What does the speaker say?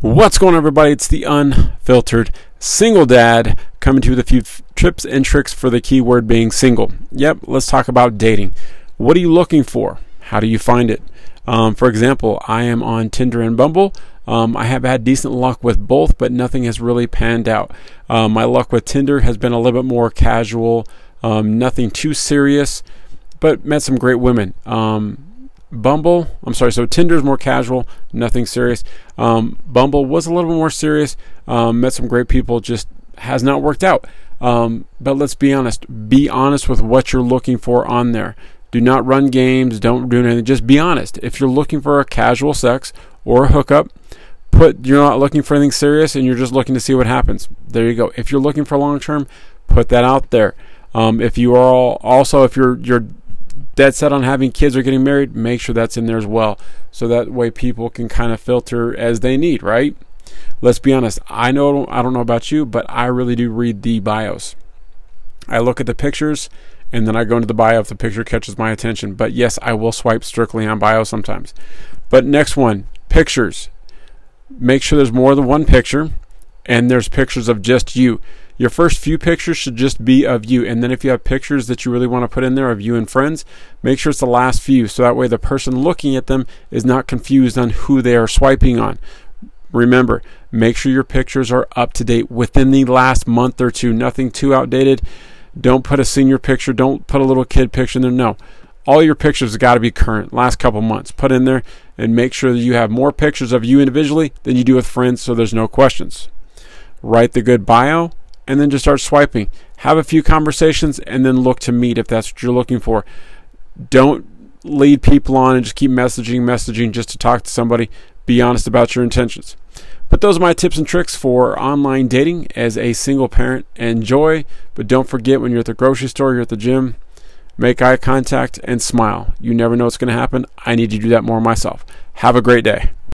What's going on, everybody? It's the unfiltered single dad coming to you with a few tips and tricks for the keyword being single. Yep, let's talk about dating. What are you looking for? How do you find it? Um, for example, I am on Tinder and Bumble. Um, I have had decent luck with both, but nothing has really panned out. Um, my luck with Tinder has been a little bit more casual, um, nothing too serious, but met some great women. Um, Bumble, I'm sorry, so Tinder's more casual, nothing serious. Um, Bumble was a little bit more serious, um, met some great people, just has not worked out. Um, but let's be honest, be honest with what you're looking for on there. Do not run games, don't do anything, just be honest. If you're looking for a casual sex or a hookup, put you're not looking for anything serious and you're just looking to see what happens. There you go. If you're looking for long term, put that out there. Um, if you are all, also if you're you're dead set on having kids or getting married, make sure that's in there as well. So that way people can kind of filter as they need, right? Let's be honest. I know I don't know about you, but I really do read the bios. I look at the pictures and then I go into the bio if the picture catches my attention. But yes, I will swipe strictly on bio sometimes. But next one, pictures. Make sure there's more than one picture and there's pictures of just you. Your first few pictures should just be of you. And then if you have pictures that you really want to put in there of you and friends, make sure it's the last few. So that way the person looking at them is not confused on who they are swiping on. Remember, make sure your pictures are up to date within the last month or two. Nothing too outdated. Don't put a senior picture. Don't put a little kid picture in there. No. All your pictures have got to be current, last couple months. Put in there and make sure that you have more pictures of you individually than you do with friends so there's no questions. Write the good bio and then just start swiping. Have a few conversations and then look to meet if that's what you're looking for. Don't lead people on and just keep messaging, messaging just to talk to somebody. Be honest about your intentions. But those are my tips and tricks for online dating as a single parent. Enjoy, but don't forget when you're at the grocery store, you're at the gym, make eye contact and smile. You never know what's going to happen. I need to do that more myself. Have a great day.